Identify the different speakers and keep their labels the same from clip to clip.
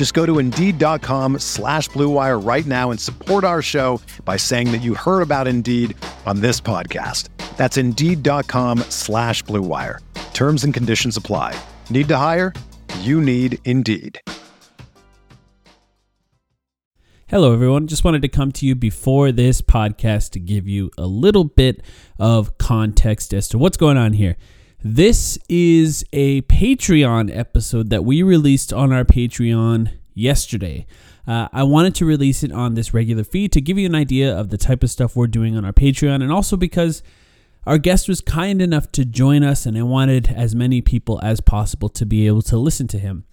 Speaker 1: Just go to Indeed.com slash BlueWire right now and support our show by saying that you heard about Indeed on this podcast. That's Indeed.com slash BlueWire. Terms and conditions apply. Need to hire? You need Indeed.
Speaker 2: Hello, everyone. Just wanted to come to you before this podcast to give you a little bit of context as to what's going on here. This is a Patreon episode that we released on our Patreon yesterday. Uh, I wanted to release it on this regular feed to give you an idea of the type of stuff we're doing on our Patreon, and also because our guest was kind enough to join us, and I wanted as many people as possible to be able to listen to him.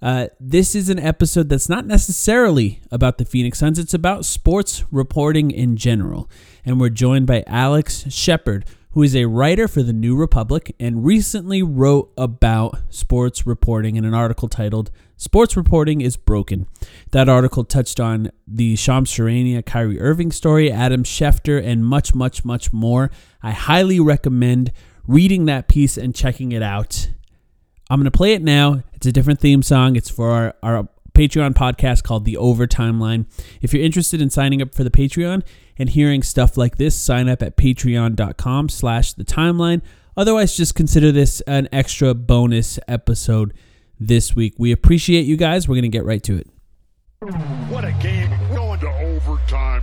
Speaker 2: Uh, this is an episode that's not necessarily about the Phoenix Suns, it's about sports reporting in general. And we're joined by Alex Shepard, who is a writer for the New Republic and recently wrote about sports reporting in an article titled Sports Reporting is Broken. That article touched on the Shams Charania Kyrie Irving story, Adam Schefter, and much, much, much more. I highly recommend reading that piece and checking it out. I'm going to play it now. It's a different theme song. It's for our, our Patreon podcast called The Overtime Line. If you're interested in signing up for the Patreon and hearing stuff like this, sign up at patreon.com slash the timeline. Otherwise, just consider this an extra bonus episode this week. We appreciate you guys. We're going to get right to it.
Speaker 3: What a game. Going to overtime.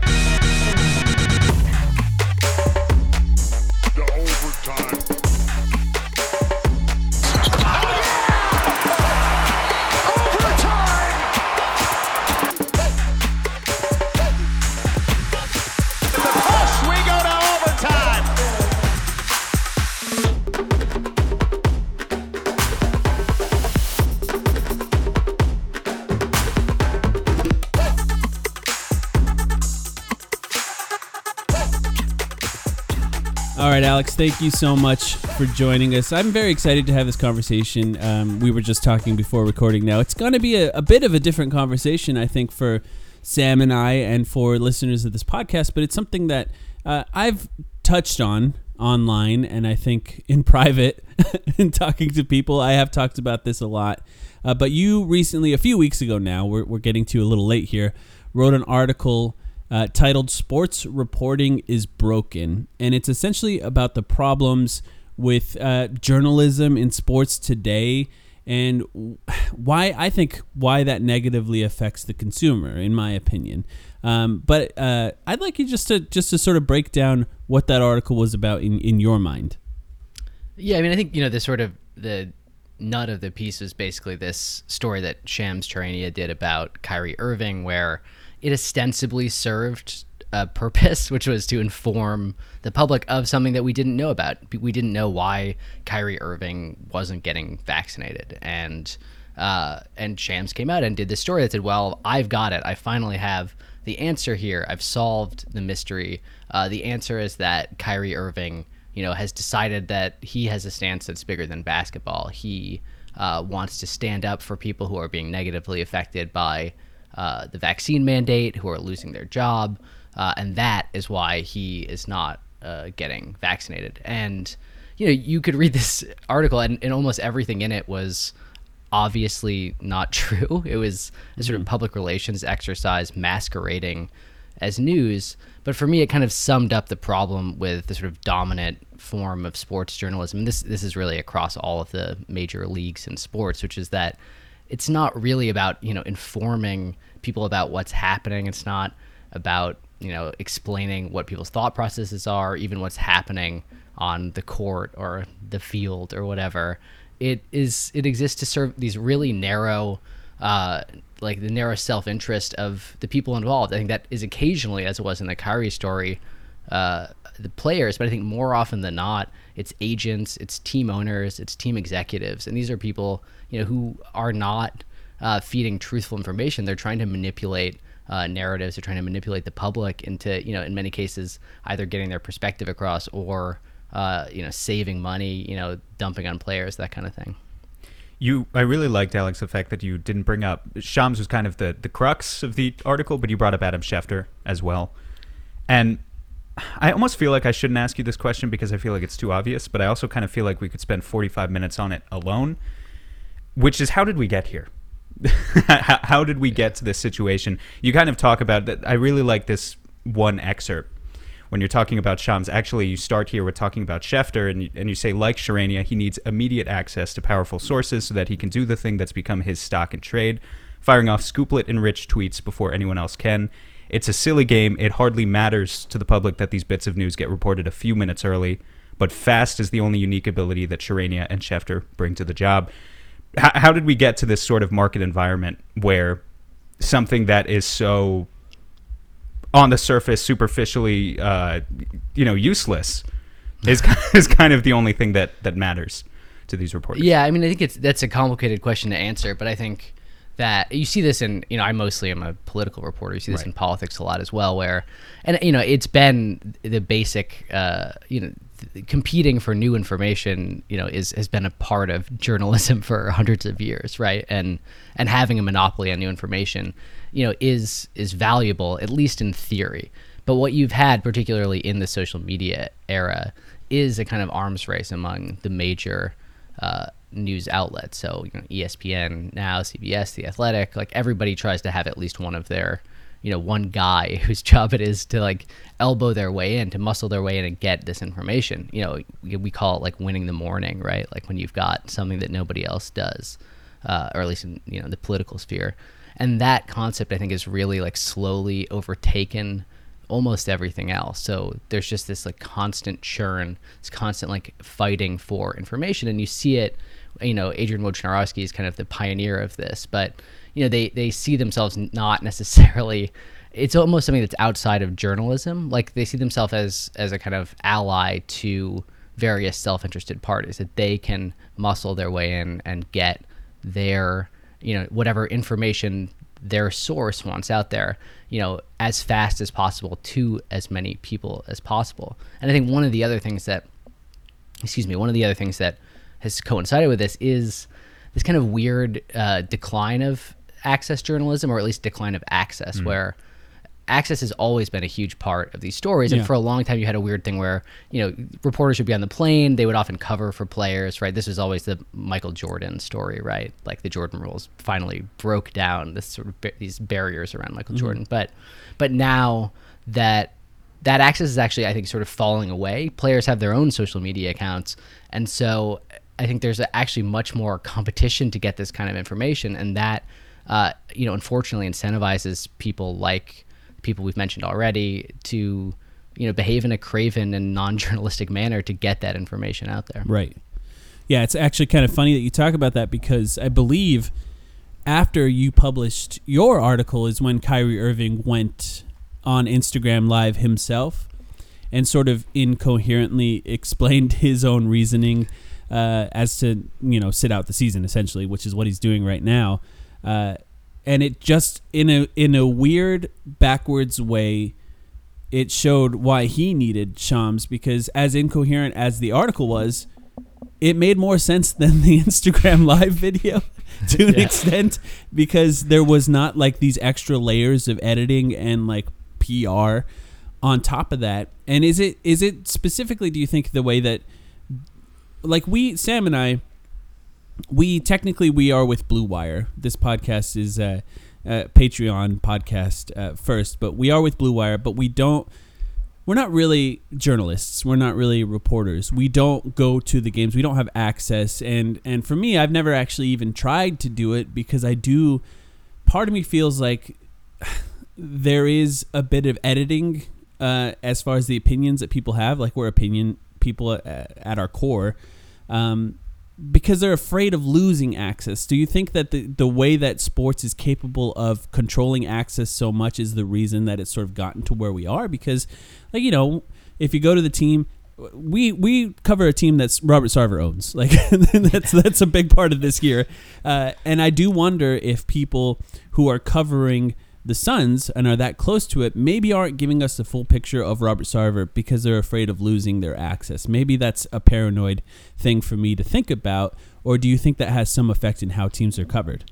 Speaker 3: To overtime.
Speaker 2: All right, Alex, thank you so much for joining us. I'm very excited to have this conversation. Um, we were just talking before recording now. It's going to be a, a bit of a different conversation, I think, for Sam and I and for listeners of this podcast, but it's something that uh, I've touched on online and I think in private in talking to people. I have talked about this a lot. Uh, but you recently, a few weeks ago now, we're, we're getting to a little late here, wrote an article uh, titled Sports Reporting is Broken. And it's essentially about the problems with uh, journalism in sports today and why I think why that negatively affects the consumer, in my opinion. Um, but uh, I'd like you just to just to sort of break down what that article was about in, in your mind.
Speaker 4: Yeah, I mean, I think you know the sort of the nut of the piece is basically this story that Shams Charania did about Kyrie Irving, where it ostensibly served a purpose, which was to inform the public of something that we didn't know about. We didn't know why Kyrie Irving wasn't getting vaccinated, and uh, and Shams came out and did this story that said, "Well, I've got it. I finally have." The answer here, I've solved the mystery. Uh, the answer is that Kyrie Irving you know, has decided that he has a stance that's bigger than basketball. He uh, wants to stand up for people who are being negatively affected by uh, the vaccine mandate, who are losing their job, uh, and that is why he is not uh, getting vaccinated. And you know, you could read this article, and, and almost everything in it was obviously not true. It was a sort of public relations exercise masquerading as news. But for me, it kind of summed up the problem with the sort of dominant form of sports journalism. This this is really across all of the major leagues in sports, which is that it's not really about you know informing people about what's happening. It's not about you know, explaining what people's thought processes are, even what's happening on the court or the field or whatever. It is it exists to serve these really narrow, uh, like the narrow self interest of the people involved. I think that is occasionally, as it was in the Kyrie story, uh, the players, but I think more often than not, it's agents, it's team owners, it's team executives, and these are people you know who are not uh, feeding truthful information. They're trying to manipulate uh, narratives. They're trying to manipulate the public into you know in many cases either getting their perspective across or uh, you know saving money, you know dumping on players, that kind of thing.
Speaker 5: You, I really liked Alex the fact that you didn't bring up Shams was kind of the the crux of the article, but you brought up Adam Schefter as well, and I almost feel like I shouldn't ask you this question because I feel like it's too obvious, but I also kind of feel like we could spend 45 minutes on it alone, which is how did we get here? how, how did we get to this situation? You kind of talk about that. I really like this one excerpt when you're talking about Shams. Actually, you start here with talking about Schefter, and you, and you say, like Charania, he needs immediate access to powerful sources so that he can do the thing that's become his stock and trade, firing off scooplet enriched tweets before anyone else can. It's a silly game. It hardly matters to the public that these bits of news get reported a few minutes early, but fast is the only unique ability that Charania and Schefter bring to the job. H- how did we get to this sort of market environment where something that is so on the surface, superficially, uh, you know, useless, is is kind of the only thing that that matters to these reporters?
Speaker 4: Yeah, I mean, I think it's that's a complicated question to answer, but I think that you see this in you know I mostly am a political reporter. You see this
Speaker 5: Right.
Speaker 4: in politics a lot as well, where and you know it's been the basic uh, you know competing for new information you know is has been a part of journalism for hundreds of years, right? And and having a monopoly on new information you know is is valuable at least in theory. But what you've had, particularly in the social media era, is a kind of arms race among the major uh, news outlets. So you know, ESPN now, CBS, The Athletic, like everybody tries to have at least one of their, you know, one guy whose job it is to like elbow their way in, to muscle their way in and get this information. You know, we- call it like winning the morning, right? Like when you've got something that nobody else does, uh, or at least in you know the political sphere. And that concept, I think, is really like slowly overtaken almost everything else. So there's just this like constant churn, this constant like fighting for information, and you see it. You know, Adrian Wojnarowski is kind of the pioneer of this, but you know they they see themselves not necessarily. It's almost something that's outside of journalism. Like they see themselves as as a kind of ally to various self-interested parties that they can muscle their way in and get their you know whatever information their source wants out there you know as fast as possible to as many people as possible and i think one of the other things that excuse me one of the other things that has coincided with this is this kind of weird uh, decline of access journalism or at least decline of access mm. where access has always been a huge part of these stories.
Speaker 2: Yeah.
Speaker 4: and for a long time you had a weird thing where you know reporters would be on the plane. They would often cover for players right? This was always the michael jordan story right? Like the jordan rules finally broke down this sort of ba- these barriers around michael mm. jordan. But but now that that access is actually i think sort of falling away. Players have their own social media accounts. And so i think there's actually much more competition to get this kind of information. And that uh, you know unfortunately incentivizes people like people we've mentioned already to you know behave in a craven and non-journalistic manner to get that information out there
Speaker 2: Right. Yeah, it's actually kind of funny that you talk about that because I believe after you published your article is when Kyrie Irving went on Instagram Live himself and sort of incoherently explained his own reasoning uh, as to you know sit out the season essentially, which is what he's doing right now. Uh, and it just in a in a weird backwards way it showed why he needed Shams because as incoherent as the article was, it made more sense than the Instagram live video to an extent because there was not like these extra layers of editing and like PR on top of that. And is it is it specifically do you think the way that like we Sam and I we technically we are with Blue Wire. This podcast is a, a Patreon podcast uh, first, but we are with Blue Wire. But we don't. We're not really journalists. We're not really reporters. We don't go to the games. We don't have access. And and for me, I've never actually even tried to do it because I do. Part of me feels like there is a bit of editing uh, as far as the opinions that people have. Like we're opinion people at, at our core. Um, because they're afraid of losing access. Do you think that the, the way that sports is capable of controlling access so much is the reason that it's sort of gotten to where we are? Because, like, you know, if you go to the team, we we cover a team that's Robert Sarver owns. Like that's that's a big part of this year, uh, and I do wonder if people who are covering the Suns and are that close to it maybe aren't giving us the full picture of Robert Sarver because they're afraid of losing their access. Maybe that's a paranoid thing for me to think about, or do you think that has some effect in how teams are covered?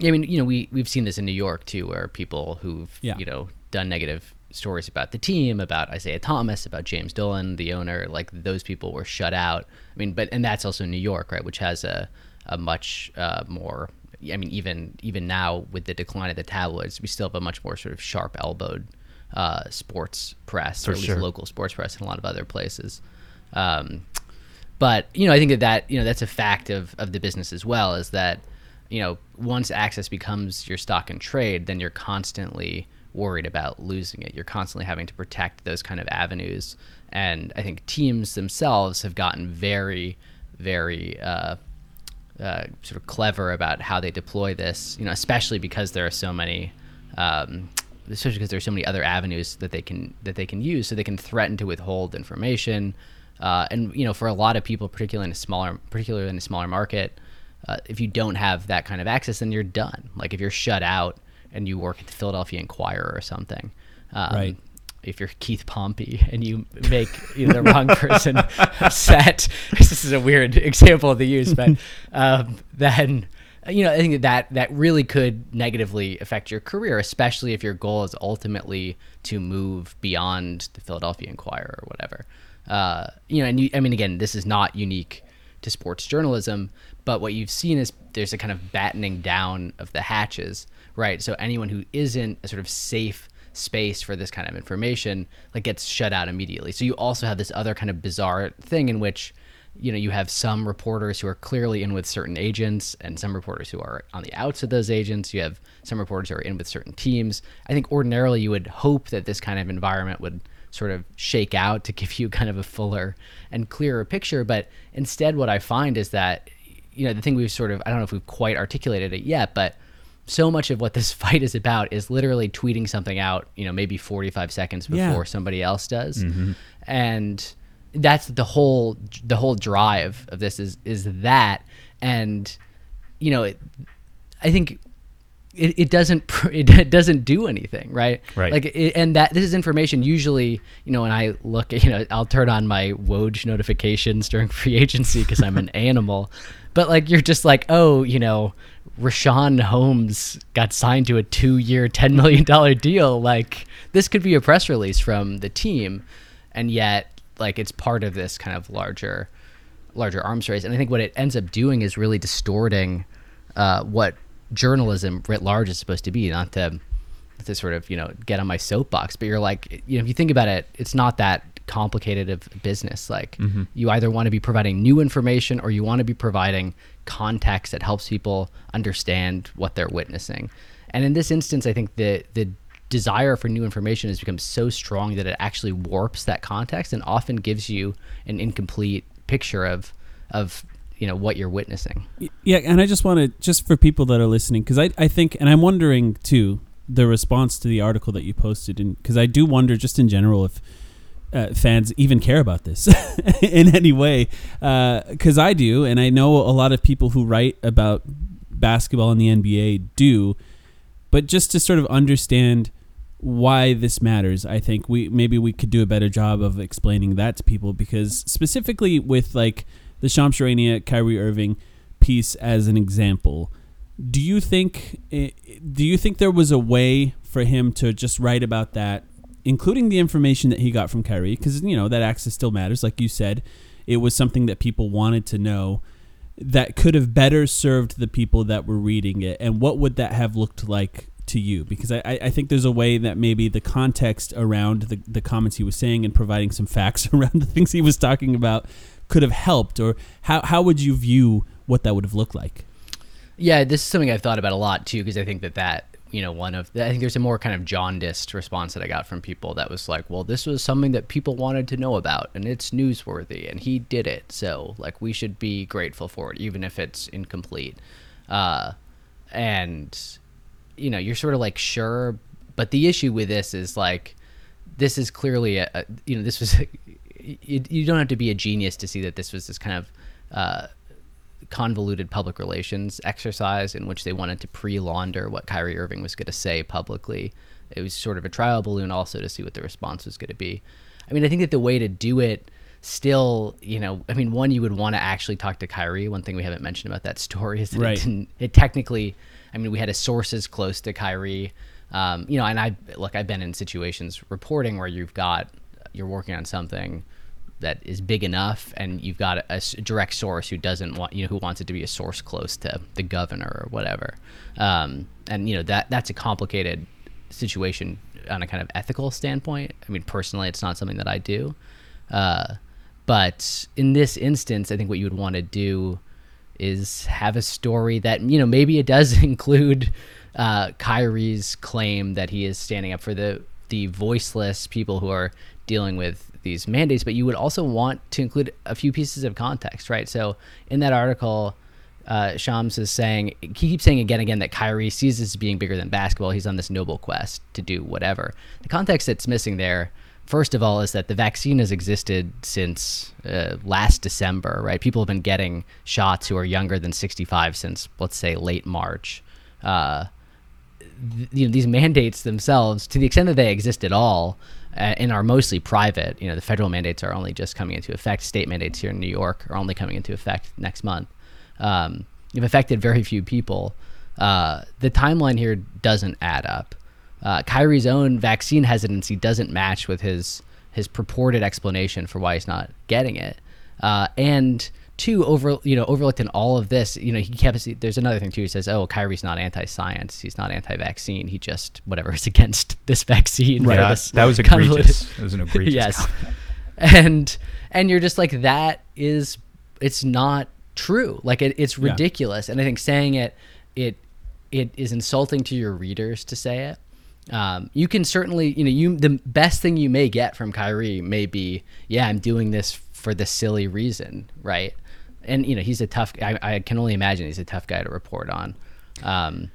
Speaker 4: Yeah, I mean, you know, we we've seen this in New York too, where people who've
Speaker 2: Yeah.
Speaker 4: you know done negative stories about the team, about Isiah Thomas, about James Dolan, the owner, like those people were shut out. I mean, but and that's also New York, right, which has a a much uh, more. I mean, even even now with the decline of the tabloids, we still have a much more sort of sharp elbowed uh, sports press, or at least local sports press in a lot of other places. Um, but you know, I think that that you know that's a fact of of the business as well. Is that you know once access becomes your stock and trade, then you're constantly worried about losing it. You're constantly having to protect those kind of avenues, and I think teams themselves have gotten very, very uh, uh, sort of clever about how they deploy this. You know, especially because there are so many. Um, especially because there's so many other avenues that they can that they can use, so they can threaten to withhold information. Uh, and you know, for a lot of people, particularly in a smaller, particularly in a smaller market, uh, if you don't have that kind of access, then you're done. Like if you're shut out and you work at the Philadelphia Inquirer or something, um,
Speaker 2: Right.
Speaker 4: If you're Keith Pompey and you make you know, the wrong person upset, this is a weird example to use, but um, then you know I think that that really could negatively affect your career, especially if your goal is ultimately to move beyond the Philadelphia Inquirer or whatever. Uh, you know, and you, I mean, again, this is not unique to sports journalism, but what you've seen is there's a kind of battening down of the hatches, right? So anyone who isn't a sort of safe space for this kind of information like gets shut out immediately. So you also have this other kind of bizarre thing in which you know you have some reporters who are clearly in with certain agents and some reporters who are on the outs of those agents. You have some reporters who are in with certain teams. I think ordinarily you would hope that this kind of environment would sort of shake out to give you kind of a fuller and clearer picture. But instead, what I find is that, you know, the thing we've sort of, I don't know if we've quite articulated it yet, but so much of what this fight is about is literally tweeting something out, you know, maybe 45 seconds before
Speaker 2: Yeah.
Speaker 4: somebody else does. Mm-hmm. And that's the whole, the whole drive of this is, is that. And, you know, it, I think it, it doesn't it doesn't do anything right
Speaker 5: Right.
Speaker 4: like it, and that this is information usually you know when i look at you know i'll turn on my woj notifications during free agency because i'm an animal but like you're just like oh you know Richaun Holmes got signed to a two-year $10 million deal like this could be a press release from the team and yet like it's part of this kind of larger larger arms race. And I think what it ends up doing is really distorting uh, what journalism writ large is supposed to be. Not to to sort of you know get on my soapbox, but you're like you know if you think about it, it's not that complicated of business. Like mm-hmm. you either want to be providing new information or you want to be providing context that helps people understand what they're witnessing. And in this instance, I think the the desire for new information has become so strong that it actually warps that context and often gives you an incomplete picture of of you know what you're witnessing.
Speaker 2: Yeah, and I just want to just for people that are listening because I I think and I'm wondering too the response to the article that you posted and because I do wonder just in general if uh, fans even care about this in any way because I do and I know a lot of people who write about basketball in the NBA do but just to sort of understand why this matters i think we maybe we could do a better job of explaining that to people because specifically with like the Shams Charania Kyrie Irving piece as an example do you think eh, do you think there was a way for him to just write about that including the information that he got from Kyrie because you know that access still matters. Like you said it was something that people wanted to know that could have better served the people that were reading it. And what would that have looked like to you? Because I, I think there's a way that maybe the context around the, the comments he was saying and providing some facts around the things he was talking about could have helped. Or how, how would you view what that would have looked like?
Speaker 4: Yeah, this is something I've thought about a lot too because I think that that you know, one of the, I think there's a more kind of jaundiced response that I got from people that was like, well, this was something that people wanted to know about and it's newsworthy and he did it. So, like, we should be grateful for it, even if it's incomplete. Uh, and, you know, you're sort of like, sure. But the issue with this is like, this is clearly a, a you know, this was, you, you don't have to be a genius to see that this was this kind of, uh, convoluted public relations exercise in which they wanted to pre-launder what Kyrie Irving was going to say publicly. It was sort of a trial balloon also to see what the response was going to be. I mean, I think that the way to do it still, you know, I mean, one, you would want to actually talk to Kyrie. One thing we haven't mentioned about that story is that
Speaker 2: Right.
Speaker 4: it didn't, it technically, I mean, we had a sources close to Kyrie. Um, you know, and I look, I've been in situations reporting where you've got, you're working on something that is big enough and you've got a direct source who doesn't want you know who wants it to be a source close to the governor or whatever. Um, and you know that that's a complicated situation on a kind of ethical standpoint. I mean personally it's not something that i do. Uh, but in this instance i think what you would want to do is have a story that you know maybe it does include uh, Kyrie's claim that he is standing up for the the voiceless people who are dealing with these mandates, but you would also want to include a few pieces of context, right? So in that article, uh, Shams is saying he keeps saying again and again that Kyrie sees this as being bigger than basketball. He's on this noble quest to do whatever. The context that's missing there, first of all, is that the vaccine has existed since uh, last December, right? People have been getting shots who are younger than 65 since let's say late March. Uh, th- you know these mandates themselves, to the extent that they exist at all, and are mostly private. You know, the federal mandates are only just coming into effect. State mandates here in New York are only coming into effect next month. Um, have affected very few people. Uh, the timeline here doesn't add up. Uh, Kyrie's own vaccine hesitancy doesn't match with his his purported explanation for why he's not getting it. Uh, and two, over you know overlooked in all of this, you know he kept. There's another thing too. He says, "Oh, Kyrie's not anti-science. He's not anti-vaccine. He just whatever is against this vaccine." right
Speaker 5: Yeah,
Speaker 4: this
Speaker 5: that was egregious. It was an egregious.
Speaker 4: yes
Speaker 5: comment.
Speaker 4: and and you're just like that is it's not true like it, it's
Speaker 2: Yeah.
Speaker 4: ridiculous and i think saying it it it is insulting to your readers to say it um, you can certainly you know you the best thing you may get from Kyrie may be yeah i'm doing this for the silly reason right and you know he's a tough I, I can only imagine he's a tough guy to report on um,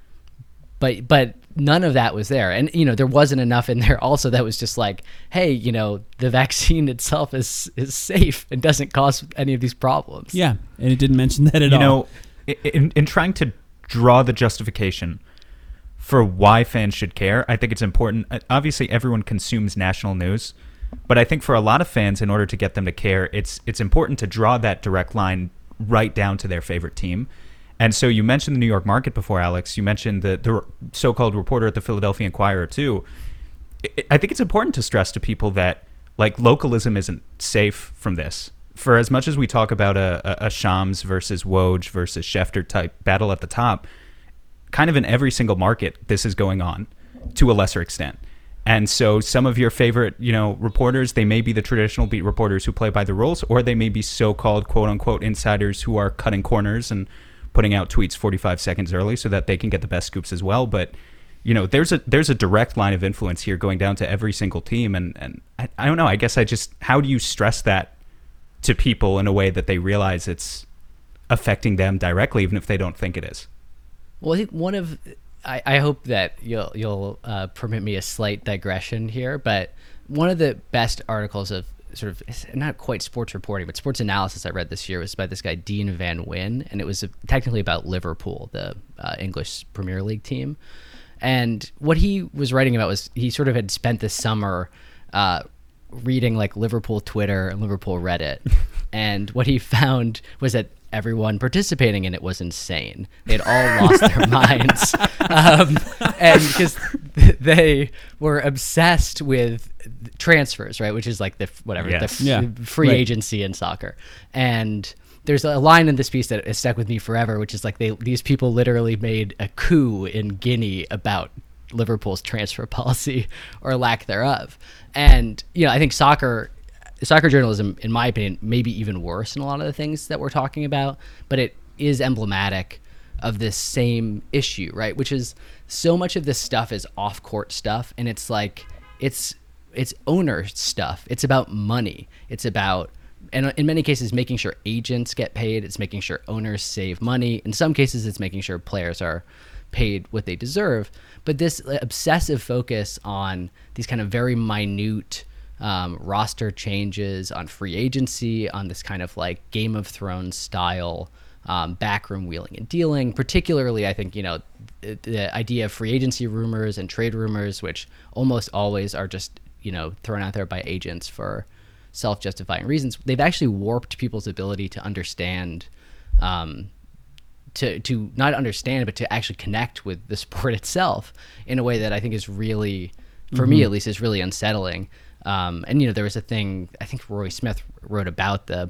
Speaker 4: but but none of that was there and you know there wasn't enough in there also that was just like hey you know the vaccine itself is is safe and doesn't cause any of these problems
Speaker 2: Yeah, and it didn't mention that at
Speaker 5: you
Speaker 2: all.
Speaker 5: You know, in, in trying to draw the justification for why fans should care, I think it's important. uh, Obviously, everyone consumes national news, but I think for a lot of fans, in order to get them to care, it's it's important to draw that direct line right down to their favorite team. And so you mentioned the New York market before, Alex. You mentioned the the so-called reporter at the Philadelphia Inquirer too. I- think it's important to stress to people that like localism isn't safe from this. For as much as we talk about a, a, a Shams versus Woj versus Schefter type battle at the top, kind of in every single market, this is going on to a lesser extent. And so some of your favorite, you know, reporters, they may be the traditional beat reporters who play by the rules, or they may be so-called quote unquote insiders who are cutting corners and putting out tweets 45 seconds early so that they can get the best scoops as well. But you know, there's a there's a direct line of influence here going down to every single team, and and I, I don't know. I guess I just how do you stress that to people in a way that they realize it's affecting them directly, even if they don't think it is.
Speaker 4: Well, I think one of I, I hope that you'll you'll uh, permit me a slight digression here, but one of the best articles of sort of not quite sports reporting, but sports analysis I read this year was by this guy Dean Van Nguyen, and it was technically about Liverpool, the uh, English Premier League team. And what he was writing about was he sort of had spent the summer uh, reading like Liverpool Twitter and Liverpool Reddit. and what he found was that everyone participating in it was insane. They'd all lost their minds. Um, and because they were obsessed with transfers, right? Which is like the whatever,
Speaker 5: Yes.
Speaker 4: the
Speaker 2: Yeah.
Speaker 4: free
Speaker 2: Right.
Speaker 4: agency in soccer. And there's a line in this piece that has stuck with me forever, which is like they these people literally made a coup in Guinea about Liverpool's transfer policy or lack thereof. And you know, I think soccer soccer journalism, in my opinion, maybe even worse in a lot of the things that we're talking about, but it is emblematic of this same issue, right? Which is so much of this stuff is off court stuff and it's like it's it's owner stuff. It's about money. It's about and in many cases making sure agents get paid, it's making sure owners save money. In some cases it's making sure players are paid what they deserve. But this obsessive focus on these kind of very minute um, roster changes, on free agency, on this kind of like Game of Thrones style um, backroom wheeling and dealing. Particularly, I think you know the, the idea of free agency rumors and trade rumors, which almost always are just you know thrown out there by agents for self-justifying reasons. They've actually warped people's ability to understand. Um, to, to not understand but to actually connect with the sport itself in a way that I think is really for mm-hmm. me at least is really unsettling um, and you know, there was a thing I think Rory Smith wrote about the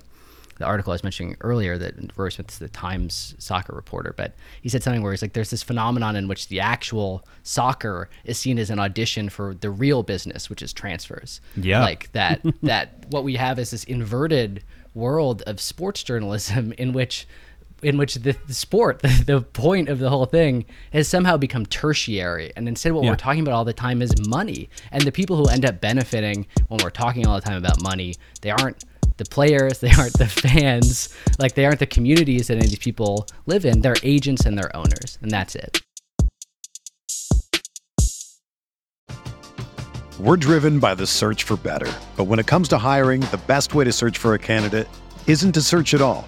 Speaker 4: the article I was mentioning earlier that Rory Smith's the Times soccer reporter, but he said something where he's like, there's this phenomenon in which the actual soccer is seen as an audition for the real business, which is transfers.
Speaker 5: Yeah.
Speaker 4: Like that, that what we have is this inverted world of sports journalism in which in which the, the sport, the, the, point of the whole thing, has somehow become tertiary. And instead, what yeah. we're talking about all the time is money. And the people who end up benefiting when we're talking all the time about money, they aren't the players, they aren't the fans, like they aren't the communities that any of these people live in. They're agents and they're owners, and that's it.
Speaker 1: We're driven by the search for better. But when it comes to hiring, the best way to search for a candidate isn't to search at all.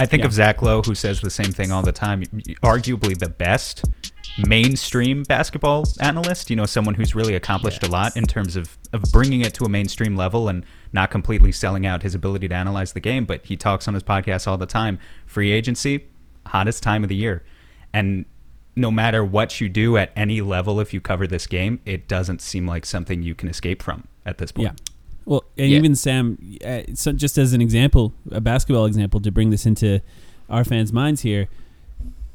Speaker 5: I think yeah. of Zach Lowe, who says the same thing all the time. Arguably the best mainstream basketball analyst. You know, someone who's really accomplished yes. a lot in terms of of bringing it to a mainstream level and not completely selling out his ability to analyze the game. But he talks on his podcast all the time. Free agency, hottest time of the year, and no matter what you do at any level, if you cover this game, it doesn't seem like something you can escape from at this point.
Speaker 2: Yeah. Well, and yeah. even Sam, uh, so just as an example, a basketball example to bring this into our fans' minds here,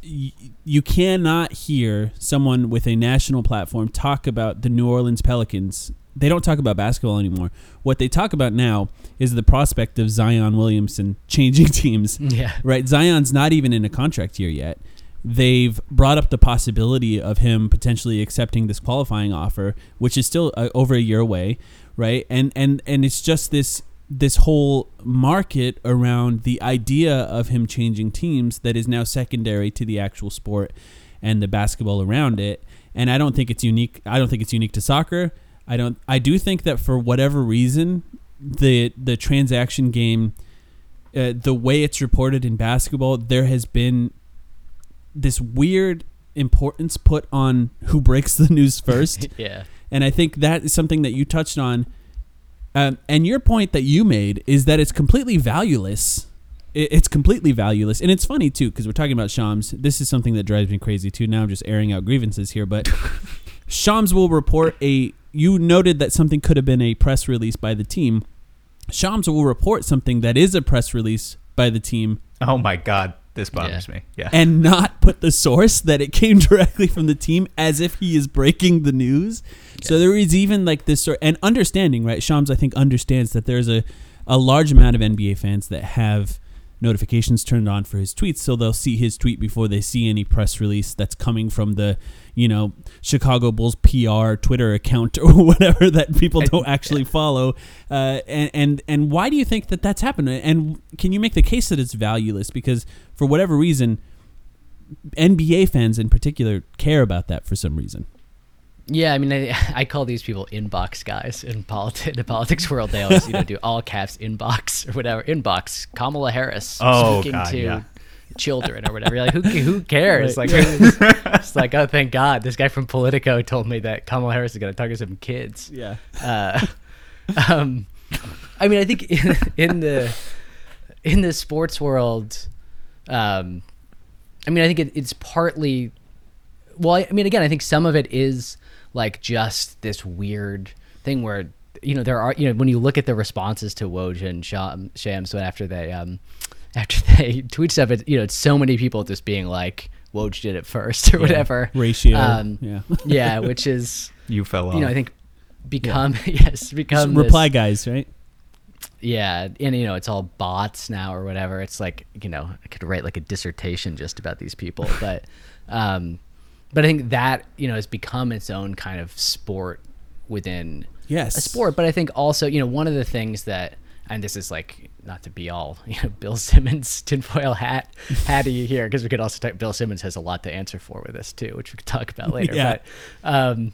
Speaker 2: y- you cannot hear someone with a national platform talk about the New Orleans Pelicans. They don't talk about basketball anymore. What they talk about now is the prospect of Zion Williamson changing teams.
Speaker 4: Yeah.
Speaker 2: Right? Zion's not even in a contract year yet. They've brought up the possibility of him potentially accepting this qualifying offer, which is still uh, over a year away right? And and and it's just this this whole market around the idea of him changing teams that is now secondary to the actual sport and the basketball around it. And I don't think it's unique. I don't think it's unique to soccer. I don't. I do think that for whatever reason, the the transaction game, uh, the way it's reported in basketball, there has been this weird importance put on who breaks the news first.
Speaker 4: yeah.
Speaker 2: And I think that is something that you touched on. Um, and your point that you made is that it's completely valueless. it's completely valueless. And it's funny, too, because we're talking about Shams. This is something that drives me crazy, too. Now I'm just airing out grievances here. But Shams will report a. You noted that something could have been a press release by the team. Shams will report something that is a press release by the team
Speaker 5: Oh my god, this bothers me. Yeah.
Speaker 2: and not put the source that it came directly from the team as if he is breaking the news. So there is even like this sort and understanding, right? Shams I think understands that there's a a large amount of NBA fans that have notifications turned on for his tweets so they'll see his tweet before they see any press release that's coming from the you know chicago bulls pr twitter account or whatever that people don't actually follow uh, and, and and why do you think that that's happened and can you make the case that it's valueless because for whatever reason nba fans in particular care about that for some reason
Speaker 4: Yeah, I mean, I, I call these people inbox guys in politi- the politics world. They always, you know, do all caps inbox or whatever. Inbox Kamala Harris
Speaker 5: Oh,
Speaker 4: speaking
Speaker 5: God,
Speaker 4: to
Speaker 5: yeah.
Speaker 4: Children or whatever. You're like, who who cares?
Speaker 2: Right.
Speaker 4: Like, it's, like, oh, thank God, this guy from Politico told me that Kamala Harris is going to talk to some kids.
Speaker 2: yeah
Speaker 4: Uh, um, I mean, I think in, in the in the sports world, um, I mean, I think it, it's partly. Well, I, I mean, again, I think some of it is like just this weird thing where you know there are you know when you look at the responses to Woj and Sham, Shams after they um after they tweet stuff, it, you know, it's so many people just being like Woj did it first or whatever
Speaker 2: ratio
Speaker 4: Um,
Speaker 2: yeah
Speaker 4: yeah, which is
Speaker 5: you fell off.
Speaker 4: you know I think become yes become this-
Speaker 2: reply guys right
Speaker 4: yeah, and you know it's all bots now or whatever. It's like you know I could write like a dissertation just about these people, but um, but I think that you know has become its own kind of sport within
Speaker 2: Yes.
Speaker 4: a sport. But I think also you know one of the things that and this is like not to be all you know Bill Simmons tinfoil hat hatty here because we could also talk. Bill Simmons has a lot to answer for with this too, which we could talk about later.
Speaker 2: Yeah.
Speaker 4: But um,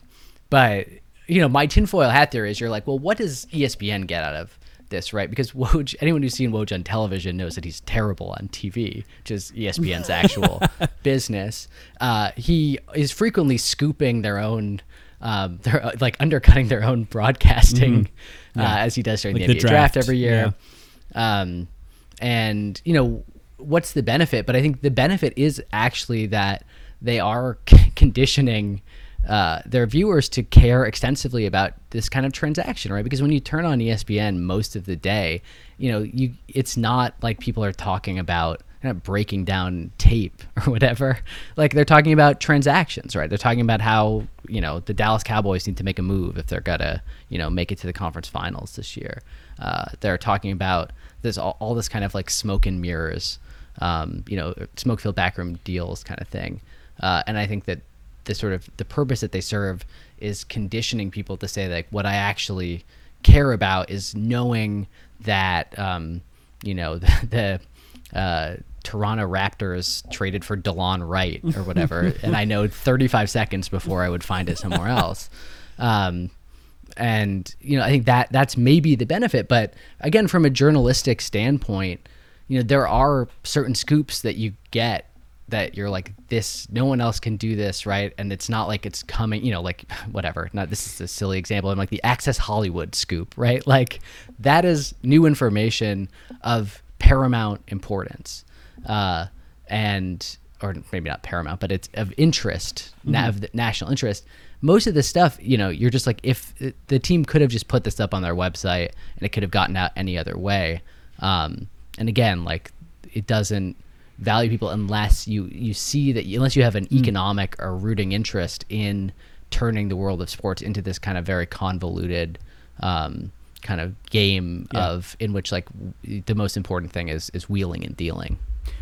Speaker 4: but you know my tinfoil hat theory is you're like, well, what does ESPN get out of this, right? Because Woj, anyone who's seen Woj on television knows that he's terrible on TV, which is ESPN's actual business. Uh, he is frequently scooping their own. Um, they're uh, like undercutting their own broadcasting uh, as he does during
Speaker 2: Like
Speaker 4: the
Speaker 2: the
Speaker 4: draft,
Speaker 2: draft,
Speaker 4: every year.
Speaker 2: yeah.
Speaker 4: Um, and you know what's the benefit? But I think the benefit is actually that they are c- conditioning uh, their viewers to care extensively about this kind of transaction, right? Because when you turn on ESPN most of the day, you know, you it's not like people are talking about not breaking down tape or whatever. Like they're talking about transactions, right? They're talking about how you know the Dallas Cowboys need to make a move if they're gonna you know make it to the conference finals this year. Uh, they're talking about this all, all this kind of like smoke and mirrors, um, you know, smoke filled backroom deals kind of thing. Uh, and I think that the sort of the purpose that they serve is conditioning people to say like what I actually care about is knowing that um, you know the, the uh, Toronto Raptors traded for Delon Wright or whatever, and I know 35 seconds before I would find it somewhere else. Um, and you know, I think that that's maybe the benefit. But again, from a journalistic standpoint, you know, there are certain scoops that you get that you're like this no one else can do this right and it's not like it's coming you know like whatever not this is a silly example i'm like the access hollywood scoop right like that is new information of paramount importance uh, and or maybe not paramount but it's of interest na- of national interest. Most of the stuff you know you're just like if the team could have just put this up on their website and it could have gotten out any other way. Um, and again like it doesn't value people unless you you see that unless you have an economic or rooting interest in turning the world of sports into this kind of very convoluted um, kind of game of in which like w- the most important thing is is wheeling and dealing.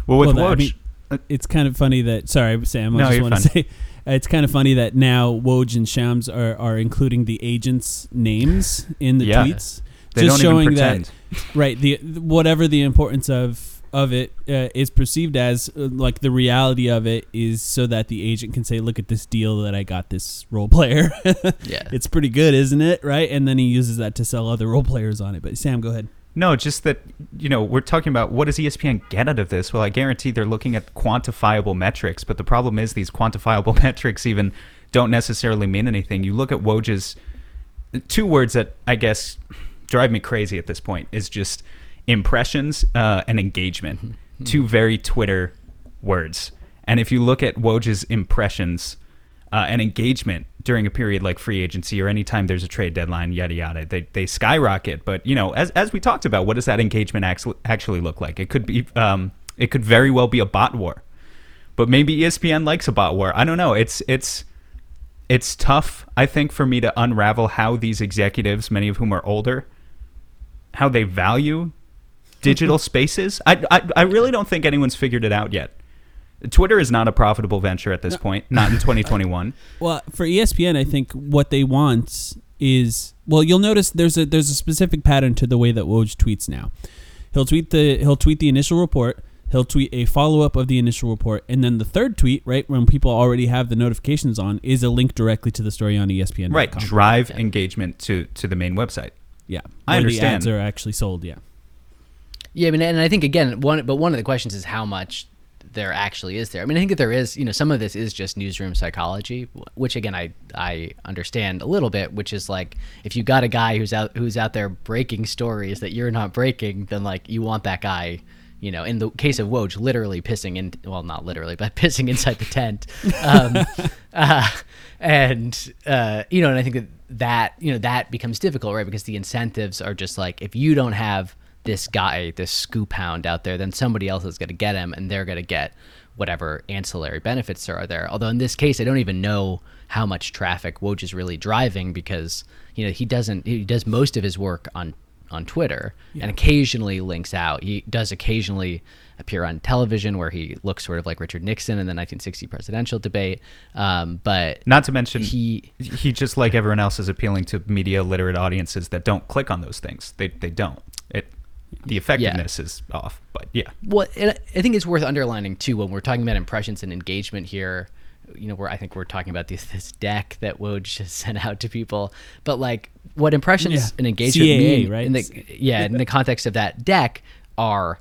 Speaker 5: Well, with
Speaker 2: Well,
Speaker 5: Woj,
Speaker 2: I mean, it's kind of funny that. Sorry, Sam. I
Speaker 5: No,
Speaker 2: just
Speaker 5: you're
Speaker 2: want to
Speaker 5: fine.
Speaker 2: say uh, it's kind of funny that now Woj and Shams are, are including the agents' names in the
Speaker 5: Yeah.
Speaker 2: tweets,
Speaker 5: They
Speaker 2: just
Speaker 5: don't
Speaker 2: showing
Speaker 5: pretend.
Speaker 2: that right the whatever the importance of of it uh, is perceived as uh, like the reality of it is so that the agent can say look at this deal that I got this role player
Speaker 4: Yeah.
Speaker 2: it's pretty good isn't it right and then he uses that to sell other role players on it but Sam go ahead
Speaker 5: No, just that you know we're talking about what does ESPN get out of this? Well, I guarantee they're looking at quantifiable metrics, but the problem is these quantifiable metrics even don't necessarily mean anything. You look at Woj's two words that I guess drive me crazy at this point is just impressions uh, and engagement. Two very Twitter words. And if you look at Woj's impressions uh, and engagement, during a period like free agency or anytime there's a trade deadline, yada yada, they they skyrocket. But you know, as as we talked about, what does that engagement actually actually look like? It could be um, it could very well be a bot war, but maybe ESPN likes a bot war. I don't know. It's it's it's tough, I think, for me to unravel how these executives, many of whom are older, how they value digital spaces. I, I I really don't think anyone's figured it out yet. Twitter is not a profitable venture at this point, not in 2021.
Speaker 2: Well, for ESPN, I think what they want is well, you'll notice there's a there's a specific pattern to the way that Woj tweets now. He'll tweet the he'll tweet the initial report. He'll tweet a follow up of the initial report, and then the third tweet, right when people already have the notifications on, is a link directly to the story on ESPN.
Speaker 5: Right, drive engagement to to the main website.
Speaker 2: Yeah,
Speaker 5: I understand.
Speaker 2: The ads are actually sold. Yeah.
Speaker 4: Yeah, I mean, and I think again, one but one of the questions is how much there actually is there. I mean, I think that there is, you know, some of this is just newsroom psychology, which again I I understand a little bit, which is like if you got a guy who's out who's out there breaking stories that you're not breaking, then like you want that guy. You know, in the case of Woj, literally pissing in, well, not literally, but pissing inside the tent. Um, uh, and, uh, you know, and I think that that, you know, that becomes difficult, right? Because the incentives are just like, if you don't have this guy, this scoop hound out there, then somebody else is going to get him and they're going to get whatever ancillary benefits there are there. Although in this case, I don't even know how much traffic Woj is really driving because, you know, he doesn't, he does most of his work on, on Twitter and occasionally links out. He does occasionally appear on television where he looks sort of like Richard Nixon in the 1960 presidential debate. Um, but
Speaker 5: Not to mention
Speaker 4: he,
Speaker 5: he just like everyone else is appealing to media literate audiences that don't click on those things. They they don't. It the effectiveness is off. But yeah.
Speaker 4: Well, and I think it's worth underlining too when we're talking about impressions and engagement here. You know, where I think we're talking about this, this deck that Woj just sent out to people, but like what impressions
Speaker 2: Yeah.
Speaker 4: and engagement
Speaker 2: CAA,
Speaker 4: mean
Speaker 2: right?
Speaker 4: in the yeah in the context of that deck are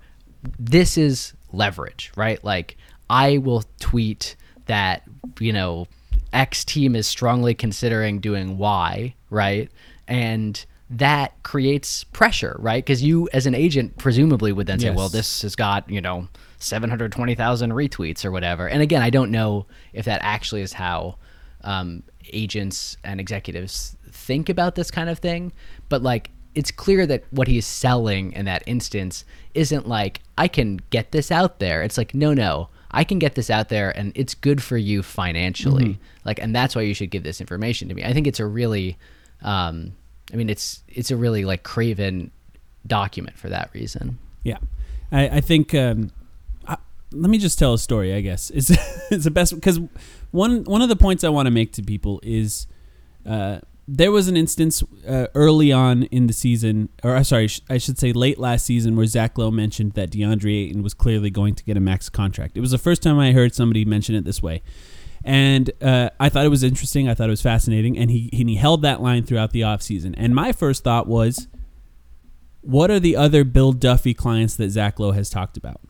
Speaker 4: this is leverage, right? Like I will tweet that you know X team is strongly considering doing Y, right? And that creates pressure, right? Because you, as an agent, presumably would then say,
Speaker 2: Yes.
Speaker 4: well, this has got, you know, 720,000 retweets or whatever. And again, I don't know if that actually is how um, agents and executives think about this kind of thing. But like, it's clear that what he's selling in that instance isn't like, I can get this out there. It's like, no, no. I can get this out there and it's good for you financially. Like, and that's why you should give this information to me. I think it's a really, um, I mean, it's it's a really like craven document for that reason.
Speaker 2: Yeah, I, I think. Um, I, let me just tell a story. I guess it's it's the best because one one of the points I want to make to people is uh, there was an instance uh, early on in the season, or uh, sorry, I should say late last season, where Zach Lowe mentioned that DeAndre Ayton was clearly going to get a max contract. It was the first time I heard somebody mention it this way. And uh, I thought it was interesting. I thought it was fascinating. And he, and he held that line throughout the offseason. And my first thought was, what are the other Bill Duffy clients that Zach Lowe has talked about?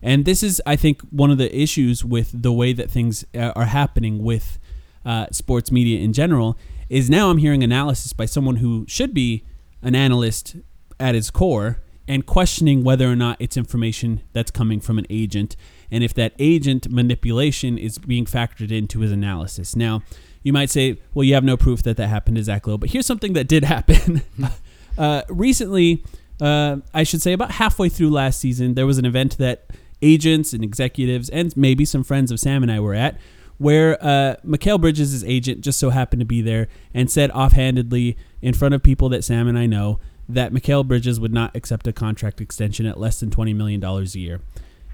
Speaker 2: And this is, I think, one of the issues with the way that things uh, are happening with uh, sports media in general. Is now I'm hearing analysis by someone who should be an analyst at his core and questioning whether or not it's information that's coming from an agent and if that agent manipulation is being factored into his analysis. Now, you might say, well, you have no proof that that happened to Zach Lowe, but here's something that did happen. uh, recently, uh, I should say about halfway through last season, there was an event that agents and executives and maybe some friends of Sam and I were at where uh, Mikal Bridges' agent just so happened to be there and said offhandedly in front of people that Sam and I know that Mikal Bridges would not accept a contract extension at less than $20 million a year.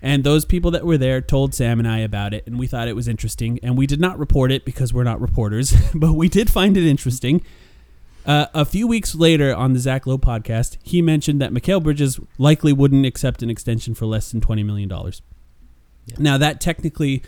Speaker 2: And those people that were there told Sam and I about it, and we thought it was interesting. And we did not report it because we're not reporters, but we did find it interesting. Uh, a few weeks later on the Zach Lowe podcast, he mentioned that Mikal Bridges likely wouldn't accept an extension for less than $20 million. Now, that technically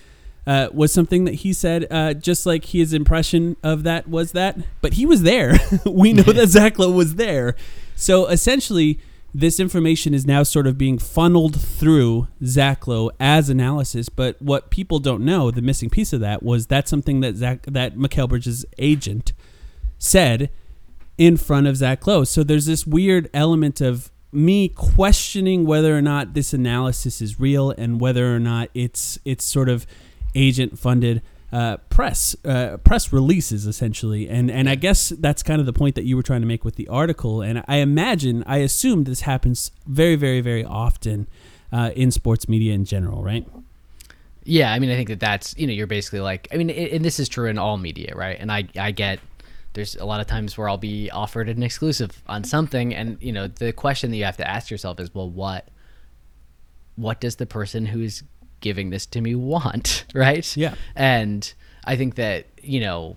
Speaker 2: uh, was something that he said, uh, just like his impression of that was that, but he was there. we know that Zach Lowe was there. So essentially, this information is now sort of being funneled through Zach Lowe as analysis. But what people don't know, the missing piece of that was that's something that Zach, that Mikal Bridges' agent said in front of Zach Lowe. So there's this weird element of me questioning whether or not this analysis is real and whether or not it's it's sort of agent funded. uh, press uh, press releases essentially, and and I guess that's kind of the point that you were trying to make with the article. And I imagine, I assume this happens very, very, very often uh, in sports media in general, right?
Speaker 4: Yeah, I mean, I think that that's you know you're basically like I mean, and this is true in all media, right? And I I get there's a lot of times where I'll be offered an exclusive on something, and you know the question that you have to ask yourself is, well, what what does the person who's giving this to me want, right?
Speaker 2: Yeah.
Speaker 4: And I think that, you know,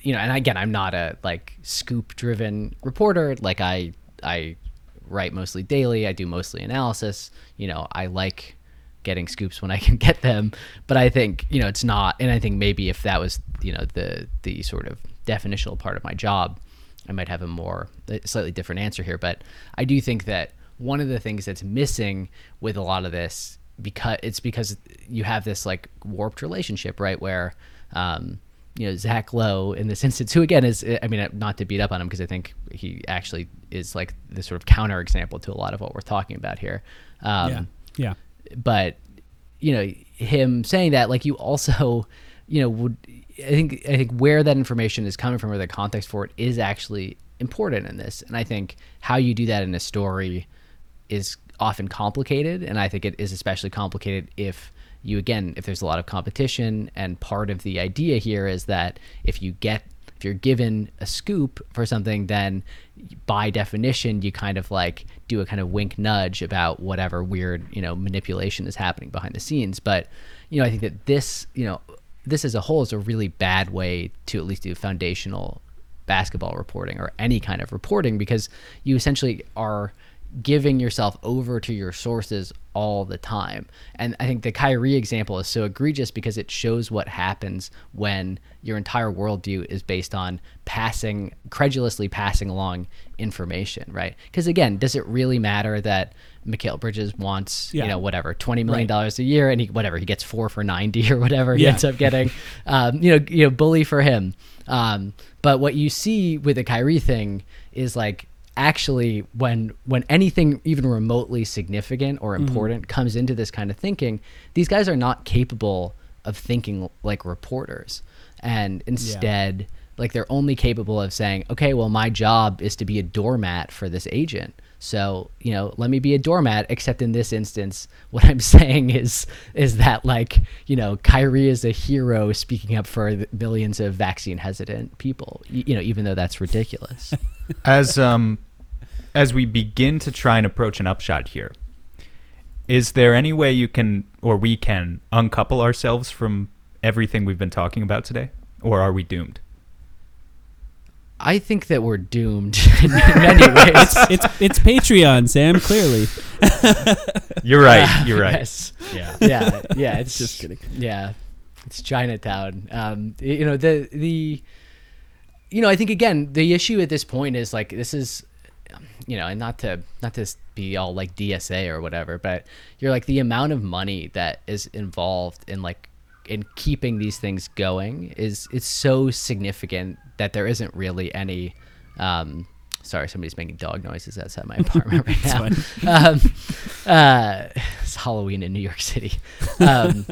Speaker 4: you know, and again, I'm not a like scoop driven reporter. Like I I write mostly daily, I do mostly analysis. You know, I like getting scoops when I can get them, but I think, you know, it's not and I think maybe if that was, you know, the the sort of definitional part of my job, I might have a more slightly different answer here, but I do think that one of the things that's missing with a lot of this because it's because you have this like warped relationship, right? Where, um, you know, Zach Lowe in this instance, who again is, I mean, not to beat up on him because I think he actually is like the sort of counter example to a lot of what we're talking about here. Um,
Speaker 2: yeah. Yeah.
Speaker 4: But, you know, him saying that, like, you also, you know, would, I think, I think where that information is coming from or the context for it is actually important in this. And I think how you do that in a story is often complicated, and I think it is especially complicated if you again if there's a lot of competition. And part of the idea here is that if you get if you're given a scoop for something, then by definition you kind of like do a kind of wink nudge about whatever weird you know manipulation is happening behind the scenes. But you know I think that this you know this as a whole is a really bad way to at least do foundational basketball reporting or any kind of reporting because you essentially are giving yourself over to your sources all the time. And I think the Kyrie example is so egregious because it shows what happens when your entire worldview is based on passing, credulously passing along information, right? Because again, does it really matter that Mikal Bridges wants, yeah. you know, whatever, $20 million right. a year and he, whatever, he gets four for 90 or whatever he yeah. ends up getting, um, you know, you know, bully for him. Um, but what you see with the Kyrie thing is like, actually when when anything even remotely significant or mm-hmm. important mm-hmm. comes into this kind of thinking these guys are not capable of thinking like reporters and instead yeah. like they're only capable of saying okay well my job is to be a doormat for this agent so you know let me be a doormat except in this instance what i'm saying is is that like you know kyrie is a hero speaking up for millions of vaccine hesitant people you know even though that's ridiculous
Speaker 5: as um as we begin to try and approach an upshot here, is there any way you can or we can uncouple ourselves from everything we've been talking about today, or are we doomed?
Speaker 4: I think that we're doomed in many ways.
Speaker 2: it's, it's, it's Patreon, Sam. Clearly,
Speaker 5: you're right. You're right.
Speaker 4: Yes. Yeah. Yeah. Yeah. It's just kidding. Yeah. It's Chinatown. Um, you know the the you know I think again the issue at this point is like this is you know, and not to not to be all like DSA or whatever, but you're like the amount of money that is involved in like in keeping these things going is it's so significant that there isn't really any um sorry somebody's making dog noises outside my apartment right now. um, uh, it's halloween in new york city. Um,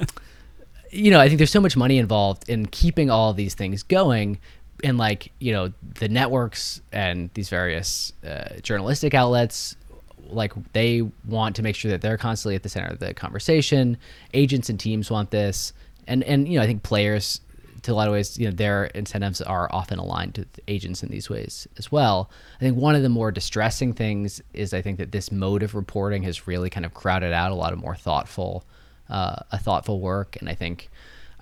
Speaker 4: you know i think there's so much money involved in keeping all these things going and like you know the networks and these various uh, journalistic outlets like they want to make sure that they're constantly at the center of the conversation. Agents and teams want this. And and you know i think players to a lot of ways you know their incentives are often aligned to agents in these ways as well. I think one of the more distressing things is i think that this mode of reporting has really kind of crowded out a lot of more thoughtful uh, a thoughtful work. And i think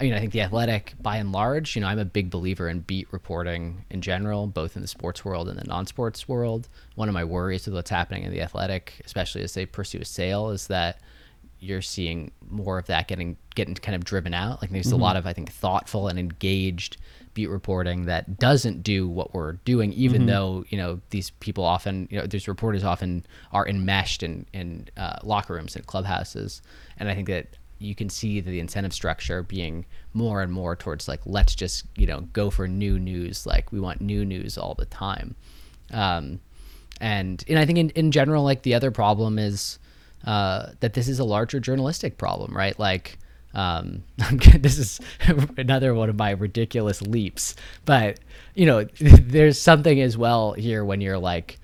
Speaker 4: I mean, I think the athletic, by and large, you know, I'm a big believer in beat reporting in general, both in the sports world and the non-sports world. One of my worries with what's happening in the athletic, especially as they pursue a sale, is that you're seeing more of that getting getting kind of driven out. Like there's mm-hmm. a lot of I think thoughtful and engaged beat reporting that doesn't do what we're doing, even mm-hmm. though you know these people often you know these reporters often are enmeshed in in uh, locker rooms and clubhouses, and I think that you can see the incentive structure being more and more towards like let's just you know go for new news like we want new news all the time um, and and i think in, in general like the other problem is uh, that this is a larger journalistic problem right like um, this is another one of my ridiculous leaps, but you know, there's something as well here when you're like,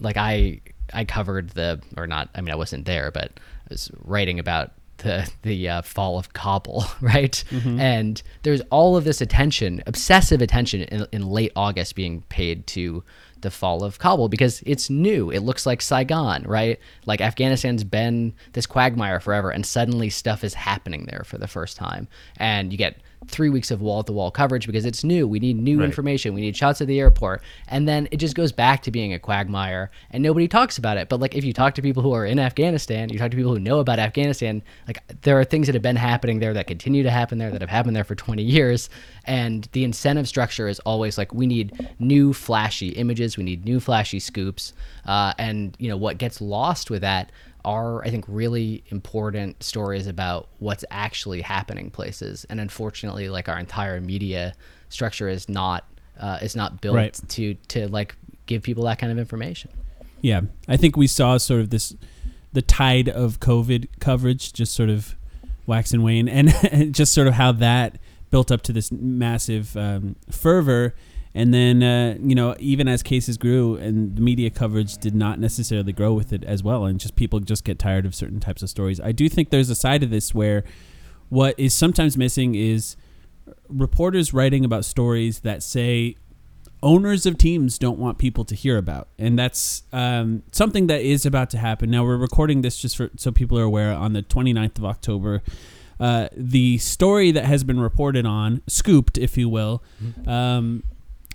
Speaker 4: like I I covered the or not. I mean, I wasn't there, but I was writing about the the uh, fall of Kabul, right? Mm-hmm. And there's all of this attention, obsessive attention, in, in late August being paid to the fall of Kabul because it's new. It looks like Saigon, right? Like Afghanistan's been this quagmire forever, and suddenly stuff is happening there for the first time. And you get three weeks of wall to wall coverage because it's new. We need new right. information. We need shots of the airport. And then it just goes back to being a quagmire and nobody talks about it. But like if you talk to people who are in Afghanistan, you talk to people who know about Afghanistan, like there are things that have been happening there that continue to happen there that have happened there for 20 years. And the incentive structure is always like we need new flashy images, we need new flashy scoops. Uh, and you know what gets lost with that are, I think, really important stories about what's actually happening places. And unfortunately, like our entire media structure is not uh, is not built right. to to like give people that kind of information.
Speaker 2: Yeah, I think we saw sort of this the tide of COVID coverage just sort of wax and wane, and just sort of how that built up to this massive um, fervor and then, uh, you know, even as cases grew and the media coverage did not necessarily grow with it as well, and just people just get tired of certain types of stories. I do think there's a side of this where what is sometimes missing is reporters writing about stories that say owners of teams don't want people to hear about, and that's um, something that is about to happen. Now we're recording this just for so people are aware on the 29th of October. Uh, the story that has been reported on, scooped, if you will, mm-hmm. um,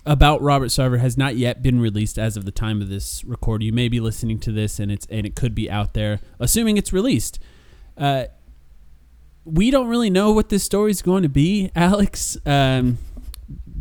Speaker 2: about Robert Sarver has not yet been released as of the time of this record. You may be listening to this and it's and it could be out there, assuming it's released. Uh, we don't really know what this story is going to be, Alex. Um,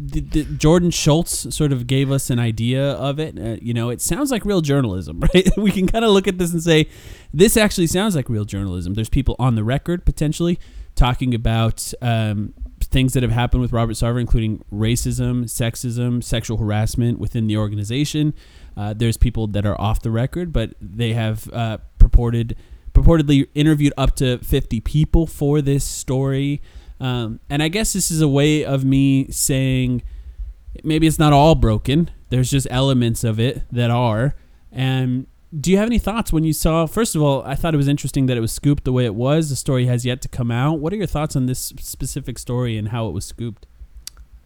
Speaker 2: the, the Jordan Schultz sort of gave us an idea of it. Uh, you know, it sounds like real journalism, right? we can kind of look at this and say, this actually sounds like real journalism. There's people on the record potentially talking about um, things that have happened with Robert Sarver, including racism, sexism, sexual harassment within the organization. Uh, there's people that are off the record, but they have uh, purported purportedly interviewed up to 50 people for this story. Um, and I guess this is a way of me saying maybe it's not all broken. There's just elements of it that are. And do you have any thoughts when you saw? First of all, I thought it was interesting that it was scooped the way it was. The story has yet to come out. What are your thoughts on this specific story and how it was scooped?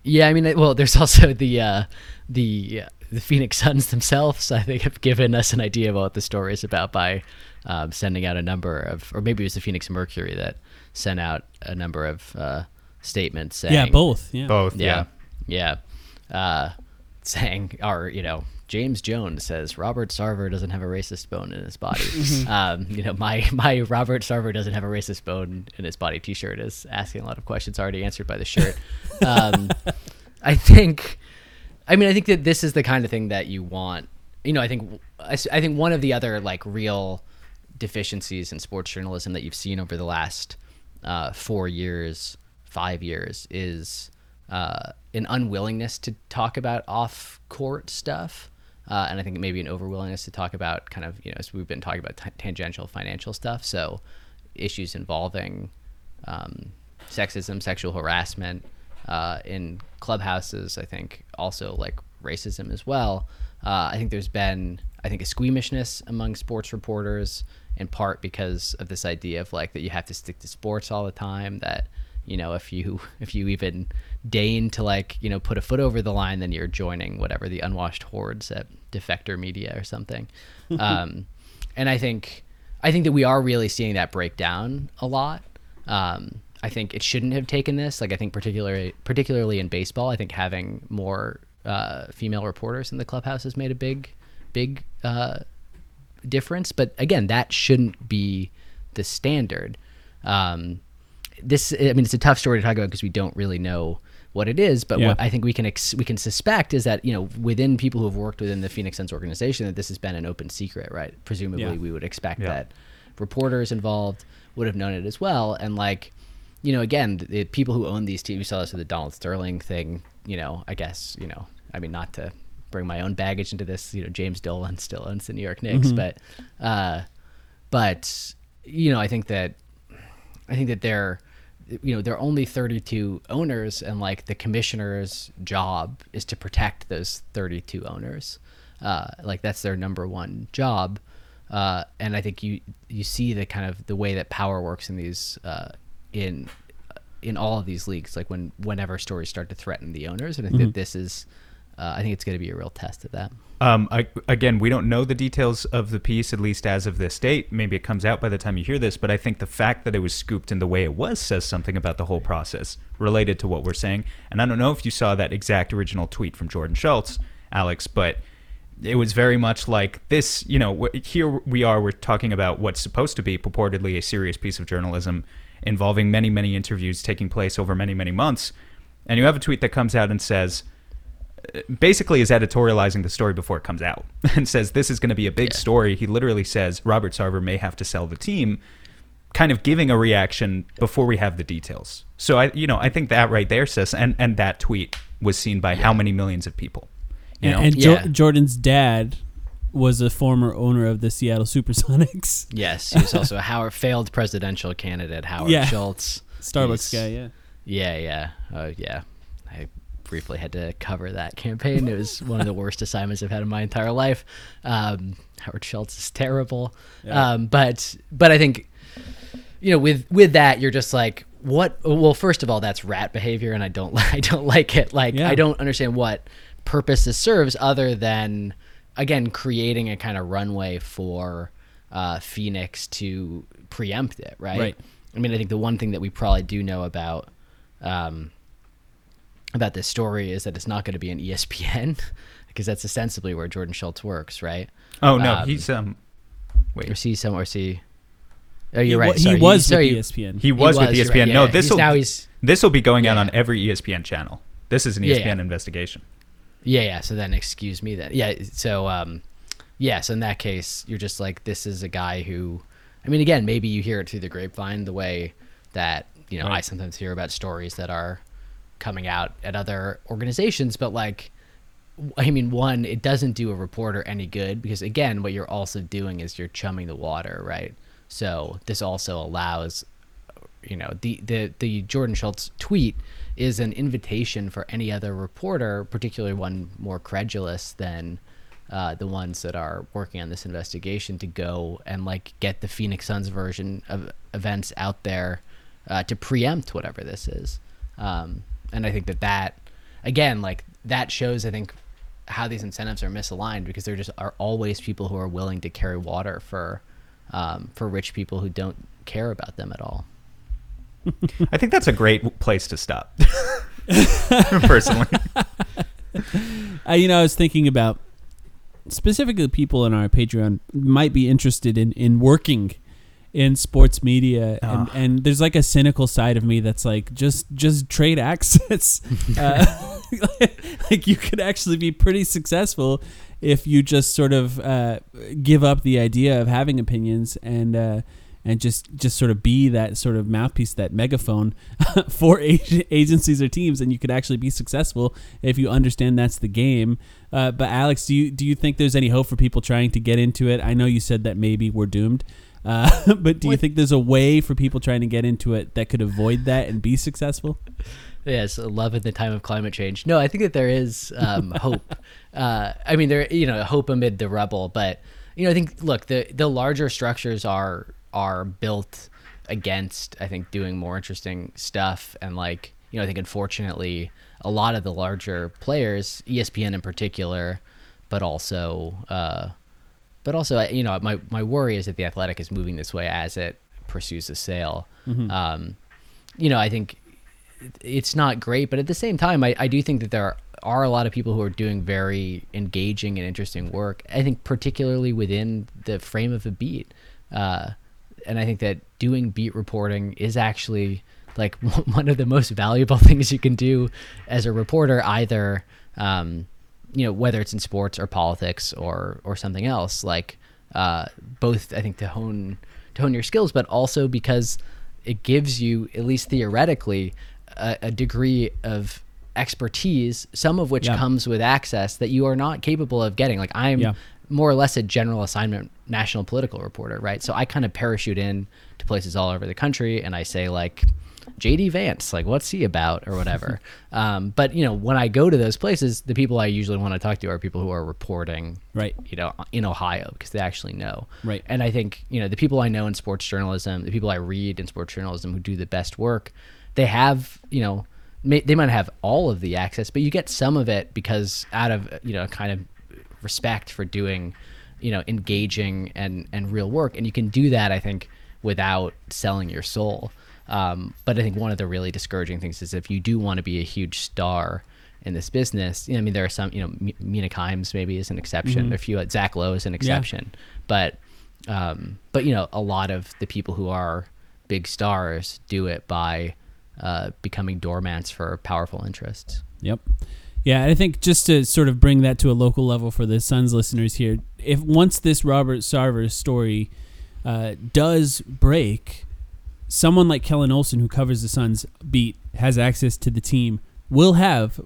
Speaker 4: Yeah, I mean, well, there's also the uh, the uh, the Phoenix Suns themselves. I think have given us an idea of what the story is about by um, sending out a number of, or maybe it was the Phoenix Mercury that sent out a number of uh, statements saying,
Speaker 2: yeah, both, yeah,
Speaker 5: both,
Speaker 4: yeah, yeah, yeah uh, saying, or you know, James Jones says Robert Sarver doesn't have a racist bone in his body. Mm-hmm. um, you know, my my Robert Sarver doesn't have a racist bone in his body T-shirt is asking a lot of questions already answered by the shirt. Um, I think, I mean, I think that this is the kind of thing that you want. You know, I think I, I think one of the other like real deficiencies in sports journalism that you've seen over the last uh, four years, five years is uh, an unwillingness to talk about off court stuff. Uh, and I think maybe an overwillingness to talk about kind of, you know, as we've been talking about t- tangential financial stuff. So issues involving um, sexism, sexual harassment uh, in clubhouses, I think also like racism as well. Uh, I think there's been, I think, a squeamishness among sports reporters in part because of this idea of like that you have to stick to sports all the time, that you know if you if you even deign to like you know put a foot over the line then you're joining whatever the unwashed hordes at defector media or something. Um, and i think i think that we are really seeing that break down a lot. Um, i think it shouldn't have taken this. Like i think particularly particularly in baseball i think having more uh, female reporters in the clubhouse has made a big big uh, difference. But again that shouldn't be the standard. Um, this I mean it's a tough story to talk about because we don't really know what it is, but yeah. what I think we can ex- we can suspect is that you know within people who have worked within the Phoenix Suns organization that this has been an open secret, right? Presumably, yeah. we would expect yeah. that reporters involved would have known it as well, and like you know, again, the, the people who own these teams, we saw this with the Donald Sterling thing. You know, I guess you know, I mean, not to bring my own baggage into this. You know, James Dolan still owns the New York Knicks, mm-hmm. but uh, but you know, I think that I think that they're you know there are only 32 owners and like the commissioner's job is to protect those 32 owners. Uh, like that's their number one job. Uh, and i think you you see the kind of the way that power works in these uh, in in all of these leagues like when whenever stories start to threaten the owners and i think that this is uh, i think it's going to be a real test of that
Speaker 5: Um, I, again, we don't know the details of the piece, at least as of this date. Maybe it comes out by the time you hear this, but I think the fact that it was scooped in the way it was says something about the whole process related to what we're saying. And I don't know if you saw that exact original tweet from Jordan Schultz, Alex, but it was very much like this. You know, here we are, we're talking about what's supposed to be purportedly a serious piece of journalism involving many, many interviews taking place over many, many months. And you have a tweet that comes out and says, basically is editorializing the story before it comes out and says this is going to be a big
Speaker 4: Yeah.
Speaker 5: story. He literally says Robert Sarver may have to sell the team, kind of giving a reaction before we have the details. So I, you know, I think that right there says, and and that tweet was seen by how many millions of people. You know,
Speaker 2: and and Jo-
Speaker 4: Yeah.
Speaker 2: Jordan's dad was a former owner of the Seattle SuperSonics.
Speaker 4: yes he was also a howard failed presidential candidate howard
Speaker 2: Yeah.
Speaker 4: schultz
Speaker 2: Starbucks
Speaker 4: He's-
Speaker 2: guy, yeah.
Speaker 4: Yeah, yeah, uh, yeah. I briefly had to cover that campaign. It was one of the worst assignments I've had in my entire life. Um, Howard Schultz is terrible, um, but but I think you know with with that you're just like what? Well, first of all, that's rat behavior, and I don't I don't like it. Like
Speaker 2: Yeah.
Speaker 4: I don't understand what purpose this serves other than again creating a kind of runway for uh, Phoenix to preempt it, right?
Speaker 2: Right.
Speaker 4: I mean, I think the one thing that we probably do know about um, about this story is that it's not going to be an ESPN because that's ostensibly where Jordan Schultz works, right?
Speaker 5: oh no,
Speaker 4: um,
Speaker 5: he's um, wait,
Speaker 4: Or see some or see. Oh, you're
Speaker 2: wa-
Speaker 4: right.
Speaker 2: he
Speaker 4: sorry.
Speaker 2: was with
Speaker 4: sorry,
Speaker 2: ESPN.
Speaker 5: he was with
Speaker 4: was, you're
Speaker 5: ESPN.
Speaker 4: right,
Speaker 5: no,
Speaker 4: yeah.
Speaker 5: this will
Speaker 4: now he's-
Speaker 5: this will be going out on every ESPN channel. This is an
Speaker 4: Yeah,
Speaker 5: ESPN
Speaker 4: yeah.
Speaker 5: investigation.
Speaker 4: Yeah, yeah. So then, excuse me. Then, yeah. So, um, yeah. So in that case, you're just like, this is a guy who, I mean, again, maybe you hear it through the grapevine, the way that you know I sometimes hear about stories that are coming out at other organizations, but like, I mean, one, it doesn't do a reporter any good because again, what you're also doing is you're chumming the water, right? So this also allows you know the the the Jordan Schultz tweet is an invitation for any other reporter, particularly one more credulous than uh, the ones that are working on this investigation, to go and like get the Phoenix Suns version of events out there uh, to preempt whatever this is. Um, and I think that that again, like that shows, I think how these incentives are misaligned because there just are always people who are willing to carry water for um, for rich people who don't care about them at all.
Speaker 5: I think that's a great place to stop. Personally,
Speaker 2: Uh, you know, I was thinking about specifically people in our Patreon might be interested in, in working in sports media and,
Speaker 5: Oh.
Speaker 2: and there's like a cynical side of me that's like just just trade access uh, like you could actually be pretty successful if you just sort of uh, give up the idea of having opinions and uh, and just just sort of be that sort of mouthpiece, that megaphone for ag- agencies or teams, and you could actually be successful if you understand that's the game. Uh, but Alex, do you do you think there's any hope for people trying to get into it? I know you said that maybe we're doomed, uh, but do you think there's a way for people trying to get into it that could avoid that and be successful?
Speaker 4: Yes, love in the time of climate change. No, I think that there is um, hope. Uh, I mean, there you know hope amid the rubble, but you know I think look the the larger structures are are built against I think doing more interesting stuff and like you know I think unfortunately a lot of the larger players, ESPN in particular, but also uh, but also you know my my worry is that the athletic is moving this way as it pursues a sale. Um, you know I think it's not great, but at the same time, I, I do think that there are a lot of people who are doing very engaging and interesting work. I think particularly within the frame of a beat, uh, and I think that doing beat reporting is actually like one of the most valuable things you can do as a reporter, either um, you know whether it's in sports or politics or or something else. Like uh, both, I think to hone to hone your skills, but also because it gives you at least theoretically a, a degree of expertise, some of which
Speaker 2: Yeah.
Speaker 4: comes with access that you are not capable of getting. Like I'm
Speaker 2: Yeah.
Speaker 4: more or less a general assignment national political reporter, right? So I kind of parachute in to places all over the country and I say like, JD Vance, like what's he about or whatever. um, but you know, when I go to those places, the people I usually want to talk to are people who are reporting,
Speaker 2: Right.
Speaker 4: You know, in Ohio because they actually know,
Speaker 2: Right.
Speaker 4: And I think you know the people I know in sports journalism, the people I read in sports journalism who do the best work, they have you know. May, they might have all of the access, but you get some of it because out of you know kind of respect for doing you know engaging and and real work and you can do that i think without selling your soul um, but i think one of the really discouraging things is if you do want to be a huge star in this business you know, i mean there are some you know M- mina kimes maybe is an exception a few zach lowe is an exception. But um, but you know a lot of the people who are big stars do it by uh, becoming doormats for powerful interests.
Speaker 2: Yep. Yeah, I think just to sort of bring that to a local level for the Suns listeners here, if once this Robert Sarver story uh, does break, someone like Kellan Olson, who covers the Suns beat, has access to the team, will have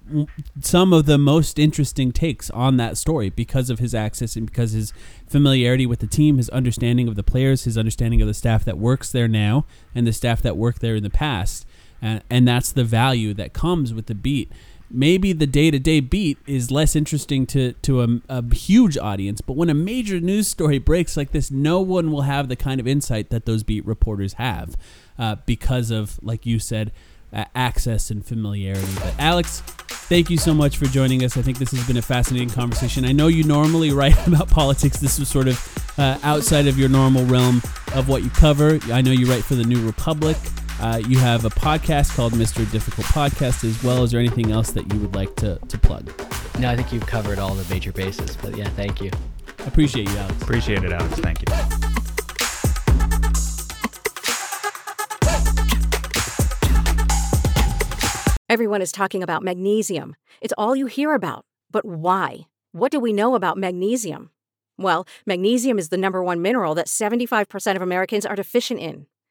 Speaker 2: some of the most interesting takes on that story because of his access and because his familiarity with the team, his understanding of the players, his understanding of the staff that works there now and the staff that worked there in the past. And, and that's the value that comes with the beat maybe the day-to-day beat is less interesting to to a, a, huge audience but when a major news story breaks like this no one will have the kind of insight that those beat reporters have uh, because of like you said uh, access and familiarity. But alex thank you so much for joining us. I think this has been a fascinating conversation. I know you normally write about politics. This was sort of uh, outside of your normal realm of what you cover. I know you write for the new republic uh, you have a podcast called Mr. Difficult Podcast as well. Is there anything else that you would like to, to plug?
Speaker 4: no i think you've covered all the major bases but yeah thank you
Speaker 2: appreciate you, Alex.
Speaker 5: Appreciate it, Alex. Thank you.
Speaker 6: Everyone is talking about magnesium. It's all you hear about. But why? What do we know about magnesium? Well, magnesium is the number one mineral that 75% of Americans are deficient in.